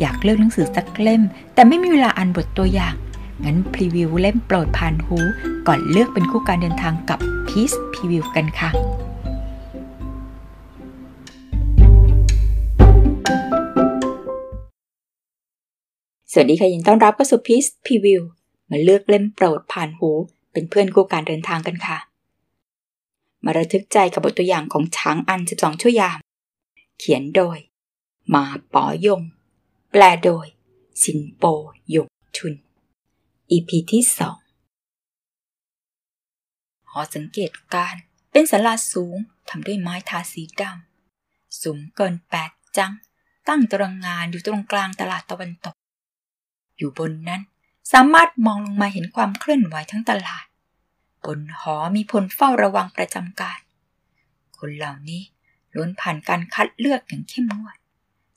อยากเลือกหนังสือสักเล่ม แต่ไม่มีเวลาอ่านบทตัวอย่าง งั้นพรีวิวเล่มโปรดผ่านหู ก่อนเลือกเป็นคู่การเดินทางกับพีซพรีวิวกันค่ะสวัสดีค่ะยินต้อนรับเข้าสู่พีซพรีวิวมาเลือกเล่มโปรดผ่านหู เป็นเพื่อนคู่การเดินทางกันค่ะ มาระทึกใจกับบทตัวอย่างของช้างอัน 12 ชั่วยาม เขียนโดย มาปอยง แปลโดย สินโปหยงชุน EP ที่สองหอสังเกตการเป็นศาลาสูงทำด้วยไม้ทาสีดำ สูงเกินแปดจัง ตั้งตารางงานอยู่ตรงกลางตลาดตะวันตก อยู่บนนั้นสามารถมองลงมาเห็นความเคลื่อนไหวทั้งตลาด บนหอมีพลเฝ้าระวังประจำการ คนเหล่านี้ล้วนผ่านการคัดเลือกอย่างเข้มงวด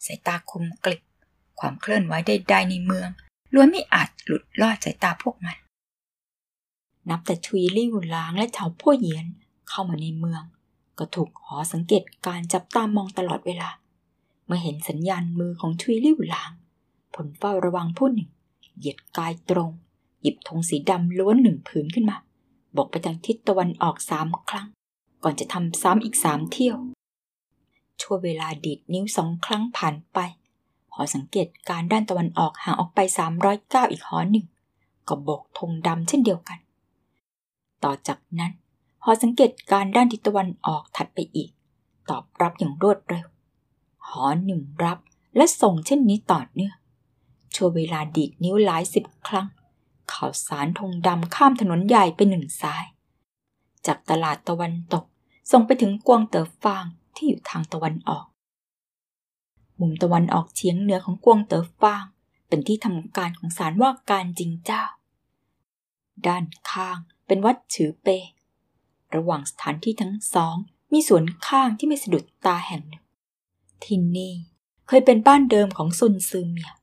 สายตาคมกลิบ ความเคลื่อนไหวใดๆในเมืองล้วนไม่อาจหลุดลอดสายตาพวกมัน นับแต่ชุยลี่หลางและเฉาพ่อเหยียนเข้ามาในเมือง ก็ถูกหอสังเกตการจับตามองตลอดเวลา เมื่อเห็นสัญญาณมือของชุยลี่หลาง ผลเฝ้าระวังผู้หนึ่ง เหยียดกายตรง หยิบธงสีดำล้วนหนึ่งผืนขึ้นมา บอกไปทางทิศตะวันออกสามครั้ง ก่อนจะทำซ้ำอีกสามเที่ยวชั่วเวลาดีดนิ้วสองครั้งผ่านไป หอสังเกตการด้านตะวันออกห่างออกไป 309 อีกหอหนึ่ง ก็โบกธงดำเช่นเดียวกัน ต่อจากนั้นหอสังเกตการด้านทิศตะวันออกถัดไปอีก ตอบรับอย่างรวดเร็ว หอหนึ่งรับและส่งเช่นนี้ต่อเนื่องชั่วเวลาดีดนิ้วหลายสิบครั้ง ข่าวสารธงดำข้ามถนนใหญ่ไปหนึ่งสาย จากตลาดตะวันตกส่งไปถึงกวางเต๋อฟางที่อยู่ทางตะวันออก มุมตะวันออกเฉียงเหนือของกวางเต๋อฟาง เป็นที่ทำการของศาลว่าการจริงเจ้า ด้านข้างเป็นวัดฉือเป ระหว่างสถานที่ทั้งสอง มีสวนข้างที่ไม่สะดุดตาแห่งหนึ่ง ที่นี่เคยเป็นบ้านเดิมของซุนซือเมียว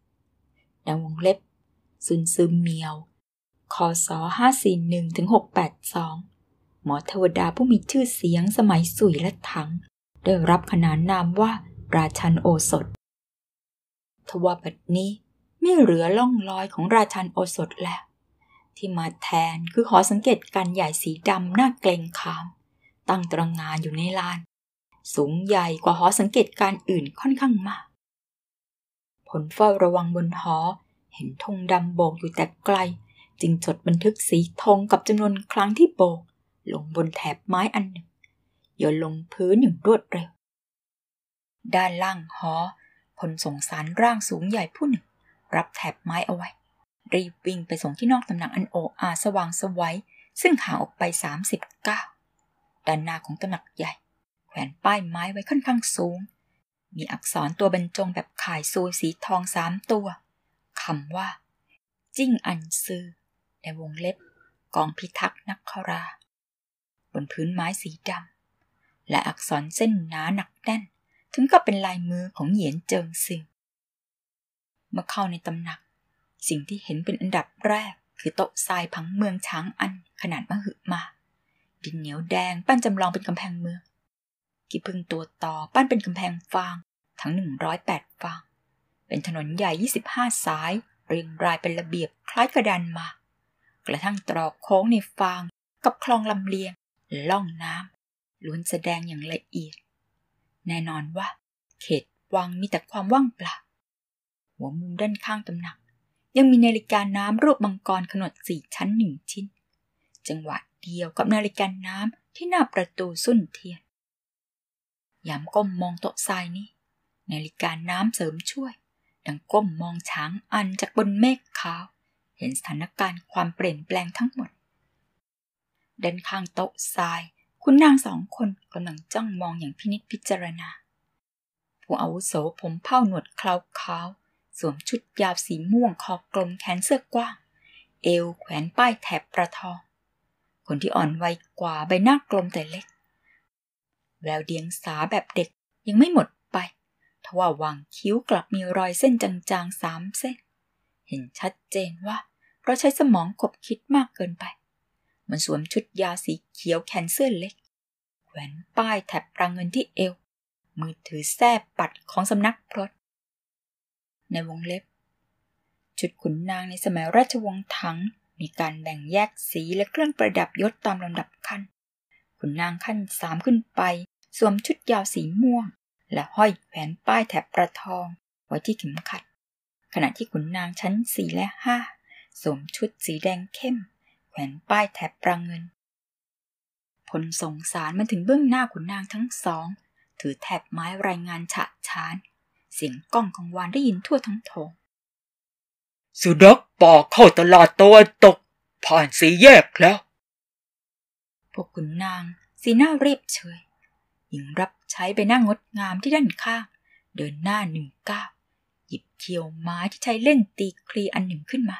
ในวงเล็บ ซุนซือเมียว คศ541ถึง682 หมอเทวดาผู้มีชื่อเสียงสมัยสุยและถัง ได้รับขนานนามว่า ราชันโอสถ ทว่าบัดนี้ไม่เหลือล่องรอยของราชันโอสถแล้ว ที่มาแทนคือหอสังเกตการใหญ่สีดำหน้าเกรงขาม ตั้งตรงงานอยู่ในลาน สูงใหญ่กว่าหอสังเกตการอื่นค่อนข้างมาก ผลเฝ้าระวังบนหอเห็นธงดำโบกอยู่แต่ไกล จึงจดบันทึกสีธงกับจำนวนครั้งที่โบก ลงบนแถบไม้อันหนึ่งโยนลงพื้นอย่างรวดเร็ว ด้านล่างหอพลส่งสารร่างสูงใหญ่ผู้หนึ่ง รับแถบไม้เอาไว้ รีบวิ่งไปส่งที่นอกตำหนักอันโออาสว่างสวัยซึ่งห่างออกไป 39 ด้านหน้าของตำหนักใหญ่ แขวนป้ายไม้ไว้ค่อนข้างสูง มีอักษรตัวบรรจงแบบข่ายซูสีทองสามตัวคำว่า จิ้งอันซือ ในวงเล็บกองพิทักษ์นักครา บนพื้นไม้สีดำและอักษรเส้นหนาหนักแน่น ถึงกับเป็นลายมือของเหยียนเจิงซิงเมื่อเข้าในตำหนัก สิ่งที่เห็นเป็นอันดับแรก คือโต๊ะทรายผังเมืองช้างอันขนาดมหึมา ดินเหนียวแดงปั้นจำลองเป็นกำแพงเมืองกีพึ่งตัวต่อปั้นเป็นกำแพงฟางทั้ง 108 ฟาง เป็นถนนใหญ่ 25 สาย เรียงรายเป็นระเบียบคล้ายกระดานมา กระทั่งตรอกโค้งในฟางกับคลองลำเลียงล่องน้ำล้วนแสดงอย่างละเอียด แน่นอนว่า เขตวังมีแต่ความว่างเปล่า หัวมุมด้านข้างตำหนัก ยังมีนาฬิกาน้ำรูปมังกรขนาดสี่ชั้นหนึ่งชิ้น จังหวะเดียวกับนาฬิกาน้ำที่หน้าประตูสุ่นเทียนยามก้มมองโต๊ะทรายนี้ นาฬิกาน้ำเสริมช่วย ดังก้มมองช้างอันจากบนเมฆขาว เห็นสถานการณ์ความเปลี่ยนแปลงทั้งหมดด้านข้างโต๊ะทราย คุณนางสองคนกำลังจ้องมองอย่างพินิจพิจารณา ผู้อาวุโสผมเผ้าหนวดเคราขาวสวมชุดยาวสีม่วงคอกลมแขนเสื้อกว้าง เอวแขวนป้ายแถบประทอง คนที่อ่อนวัยกว่าใบหน้ากลมแต่เล็ก แววเดียงสาแบบเด็กยังไม่หมดไป ทว่าวางคิ้วกลับมีรอยเส้นจางๆสามเส้น เห็นชัดเจนว่าเราใช้สมองขบคิดมากเกินไป มันสวมชุดยาวสีเขียวแขนเสื้อเล็กแขวนป้ายแถบปรางเงินที่เอว มือถือแส้ปัดของสำนักพรตในวงเล็บ ชุดขุนนางในสมัยราชวงศ์ถังมีการแบ่งแยกสีและเครื่องประดับยศตามลำดับขั้น ขุนนางขั้นสามขึ้นไป สวมชุดยาวสีม่วง และห้อยแขวนป้ายแถบประทอง ไว้ที่เข็มขัด ขณะที่ขุนนางชั้นสี่และห้าสวมชุดสีแดงเข้ม แขวนป้ายแถบประเงินพลส่งสารมาถึงเบื้องหน้าขุนนางทั้งสอง ถือแถบไม้รายงานฉะฉาน เสียงก้องกังวานได้ยินทั่วทั้งโถงสุนัขป่าเข้าตลาดตะวันตก ผ่านสีแยกแล้ว พวกขุนนางสีหน้าเรียบเฉยหญิงรับใช้ไปนั่งงดงามที่ด้านข้าง เดินหน้าหนึ่งก้าวหยิบเคียวไม้ที่ใช้เล่นตีคลีอันหนึ่งขึ้นมา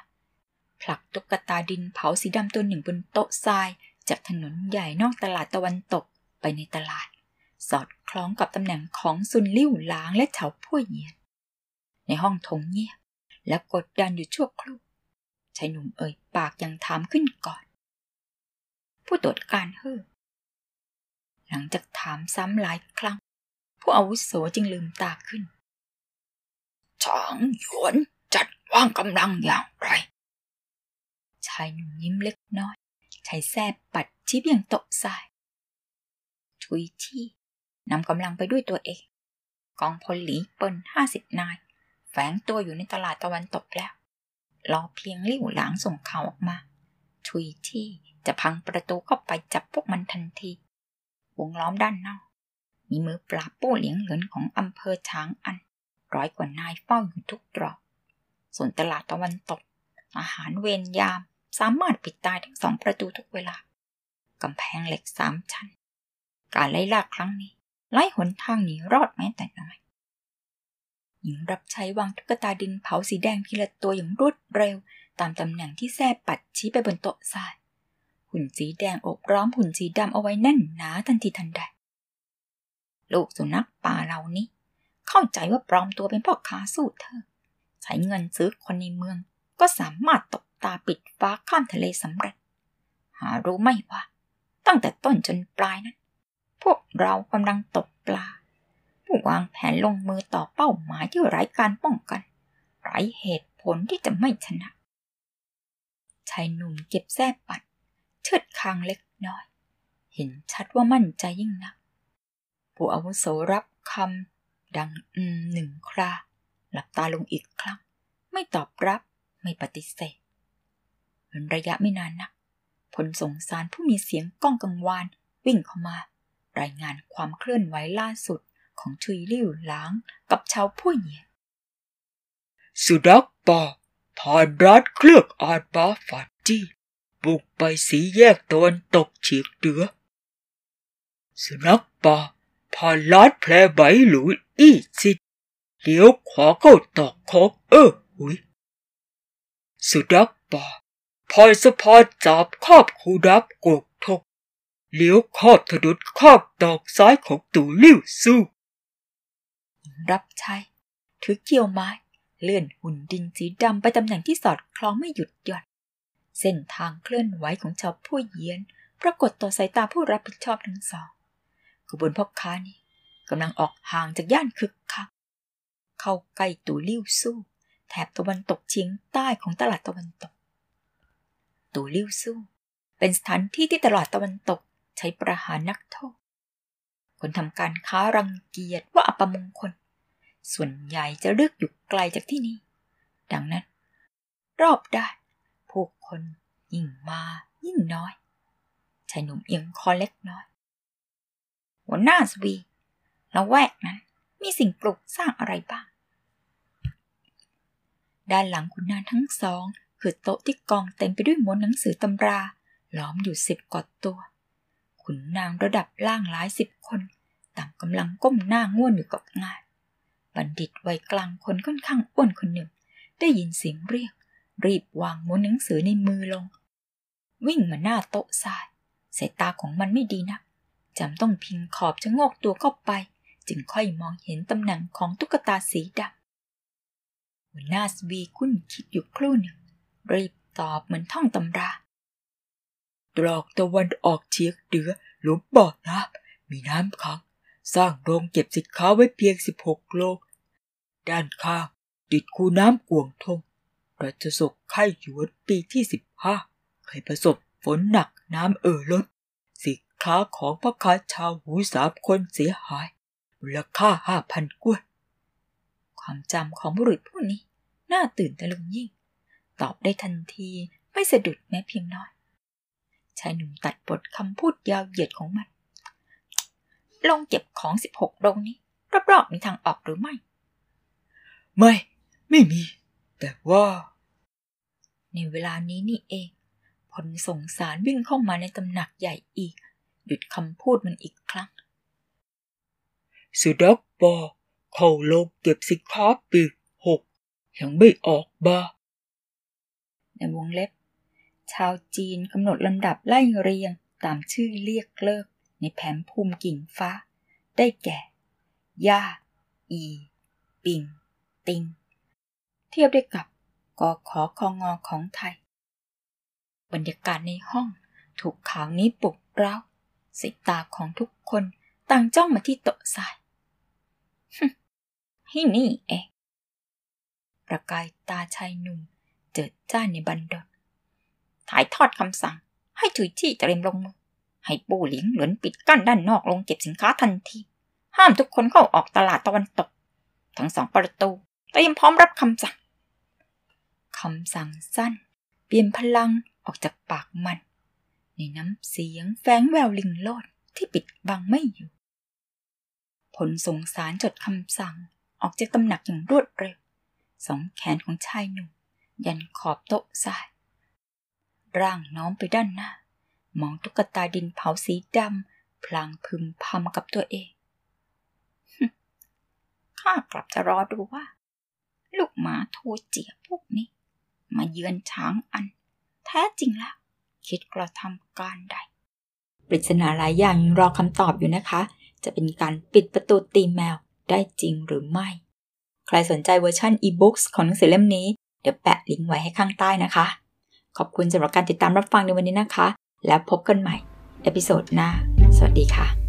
ผลักตุ๊กตาดินเผาสีดำตัวหนึ่งบนโต๊ะทราย จากถนนใหญ่นอกตลาดตะวันตกไปในตลาด สอดคล้องกับตำแหน่งของซุนลิ่วหลางและเฉาพ่วยเยียน ในห้องทงเงียบและกดดันอยู่ชั่วครู่ชายหนุ่มเอ่ยปากยังถามขึ้นก่อน ผู้ตรวจการเฮ้อหลังจากถามซ้ำหลายครั้ง ผู้อาวุโสจึงลืมตาขึ้นฉางหยวนจัดวางกำลังอย่างไร ชายหนุ่มยิ้มเล็กน้อยใช้แส้ปัดชี้เบี่ยงต๊ะทราย ทุยที่นำกำลังไปด้วยตัวเอง กองพลหลีเปิลห้าสิบนาย แฝงตัวอยู่ในตลาดตะวันตกแล้ว รอเพียงลิ่วหลางส่งข่าวออกมา ทุยที่จะพังประตูเข้าไปจับพวกมันทันที วงล้อมด้านนอก มีมือปราบปู้เหลียงเหลินของอำเภอช้างอัน ร้อยกว่านายเฝ้าอยู่ทุกตรอกส่วนตลาดตะวันตก อาหารเวรยาม สามารถปิดตายทั้งสองประตูทุกเวลากำแพงเหล็กสามชั้น การไล่ล่าครั้งนี้ไล่หนทางหนีรอดแม้แต่น้อยหญิงรับใช้วางตุ๊กตาดินเผาสีแดงทีละตัวอย่างรวดเร็ว ตามตำแหน่งที่แท้ปัดชี้ไปบนโต๊ะทรายหุ่นสีแดงอบร้อมหุ่นสีดำเอาไว้แน่นหนาทันทีทันใด ลูกสุนัขป่าเหล่านี้ เข้าใจว่าปลอมตัวเป็นพ่อค้าสู้เธอ ใช้เงินซื้อคนในเมืองก็สามารถตก ตาปิดฟ้าข้ามทะเลสำเร็จ หารู้ไหมว่า ตั้งแต่ต้นจนปลายนั้น พวกเรากำลังตกปลา ผู้วางแผนลงมือต่อเป้าหมายที่ไร้การป้องกันไร้เหตุผลที่จะไม่ชนะ ชายหนุ่มเก็บแส้ปัด เชิดคางเล็กน้อย เห็นชัดว่ามั่นใจยิ่งนัก ผู้อาวุโสรับคำดังอืมหนึ่งครา หลับตาลงอีกครั้ง ไม่ตอบรับไม่ปฏิเสธ เป็นระยะไม่นานนักพลส่งสารผู้มีเสียงก้องกังวาน วิ่งเข้ามา รายงานความเคลื่อนไหวล่าสุดของชุยลิ่วหลางกับชาวผู้เหยียนสุดักปอผ่านรัฐเคลือกอาดบาฟัดจี้บุกไปสีแยกตะวันตกเฉียงเหนือสุนักป่าผ่านลาดแพรใบหลุยอี้ซิดเลี้ยวขวาเข้าตอกคอกเออหุยสุดักป่า พอยสะพานจับครอบคูดับกกทกเลี้ยวครอบถนนครอบดอกซ้ายของตู่ลิ้วสู้ รับใช้ถือเกี่ยวไม้ เลื่อนหุ่นดินสีดำไปตำแหน่งที่สอดคล้องไม่หยุดหย่อน เส้นทางเคลื่อนไหวของชาวผู้เยียน ปรากฏต่อสายตาผู้รับผิดชอบทั้งสองขบวนพ่อค้านี้กำลังออกห่างจากย่านคึกคัก เข้าใกล้ตู่ลิ้วสู้ แถบตะวันตกเฉียงใต้ของตลาดตะวันตก ตูลิ่วสู้เป็นสถานที่ที่ตลาดตะวันตกใช้ประหารนักโทษ คนทำการค้ารังเกียจว่าอัปมงคล ส่วนใหญ่จะเลือกอยู่ไกลจากที่นี่ ดังนั้น รอบด้านผู้คนยิ่งมายิ่งน้อยชายหนุ่มเอียงคอเล็กน้อย หัวหน้าสวีแล้วแวกนั้นมีสิ่งปลูกสร้างอะไรบ้าง ด้านหลังคุณนานทั้งสอง คือโต๊ะที่กองเต็มไปด้วยม้วนหนังสือตำรา ล้อมอยู่สิบกว่าตัว ขุนนางระดับล่างหลายสิบคน ต่างกำลังก้มหน้าง่วนอยู่กับงาน บัณฑิตวัยกลางคนค่อนข้างอ้วนคนหนึ่ง ได้ยินเสียงเรียก รีบวางม้วนหนังสือในมือลง วิ่งมาหน้าโต๊ะทรายสายตาของมันไม่ดีนักจำต้องพิงขอบชะโงกตัวเข้าไป จึงค่อยมองเห็นตำแหน่งของตุ๊กตาสีดำหัวหน้าสวีคุ้นคิดอยู่ครู่หนึ่ง รีบตอบเหมือนท่องตำรา ตรอกตะวันออกเฉียงเหนือหลุมบ่อน้ำมีน้ำขัง สร้างโรงเก็บสินค้าไว้เพียงสิบหกโลก ด้านข้างติดคูน้ำกวงทงราชสกไข่หยวนปีที่สิบห้าเคยประสบฝนหนักน้ำเอ่อล้นสิค้าของพ่อค้าชาวหูสามคนเสียหายมูลค่าห้าพันกวนความจำของบุรุษผู้นี้ น่าตื่นตะลึงยิ่ง ตอบได้ทันทีไม่สะดุดแม้เพียงน้อย ชายหนุ่มตัดบทคำพูดยาวเหยียดของมัน ลงเก็บของสิบหกโรงนี้ รอบๆมีทางออกหรือไม่ ไม่ ไม่มี แต่ว่า ในเวลานี้นี่เอง ผลสงสารวิ่งเข้ามาในตำหนักใหญ่อีก หยุดคำพูดมันอีกครั้ง สุดักบอเข้าลงเก็บสิค้าปีกหกยังไม่ออกบา ในวงเล็บ ชาวจีนกำหนดลำดับไล่เรียงตามชื่อเรียกเลิก ในแผนภูมิกิ่งฟ้า ได้แก่ ย่า อี ปิง ติง เทียบได้กับกอขอคองอของไทย บรรยากาศในห้องถูกข่าวนี้ปลุกเร้าสายตาของทุกคนต่างจ้องมาที่โต๊ะทรายให้นี่เองประกายตาชายหนุ่ม เจิดจ้าในบันดดถ่ายทอดคำสั่ง ให้ถุยที่เตรียมลงมือ ให้ปูหลิงหลือนปิดกั้นด้านนอกลงเก็บสินค้าทันที ห้ามทุกคนเข้าออกตลาดตะวันตก ทั้งสองประตูเตรียมพร้อมรับคำสั่งคำสั่งสั้น เปลี่ยนพลังออกจากปากมัน ในน้ำเสียงแฝงแววลิงโลดที่ปิดบังไม่อยู่ ผลสงสารจดคำสั่งออกจากตำหนักอย่างรวดเร็ว สองแขนของชายหนุ่ม ยันขอบโต๊ะทราย ร่างน้อมไปด้านหน้า มองตุ๊กตาดินเผาสีดำพลางพึมพำกับตัวเองข้ากลับจะรอดูว่า ลูกหมาทูเจวี๋ยพวกนี้ มาเยือนฉางอัน แท้จริงแล้วคิดกระทำการใดปริศนาหลายอย่างยังรอคำตอบอยู่นะคะ จะเป็นการปิดประตูตีแมวได้จริงหรือไม่ ใครสนใจเวอร์ชันอีบุ๊กของหนังสือเล่มนี้ เดี๋ยวแปะลิงก์ไว้ให้ข้างใต้นะคะ ขอบคุณสำหรับการติดตามรับฟังในวันนี้นะคะ แล้วพบกันใหม่ episode หน้า สวัสดีค่ะ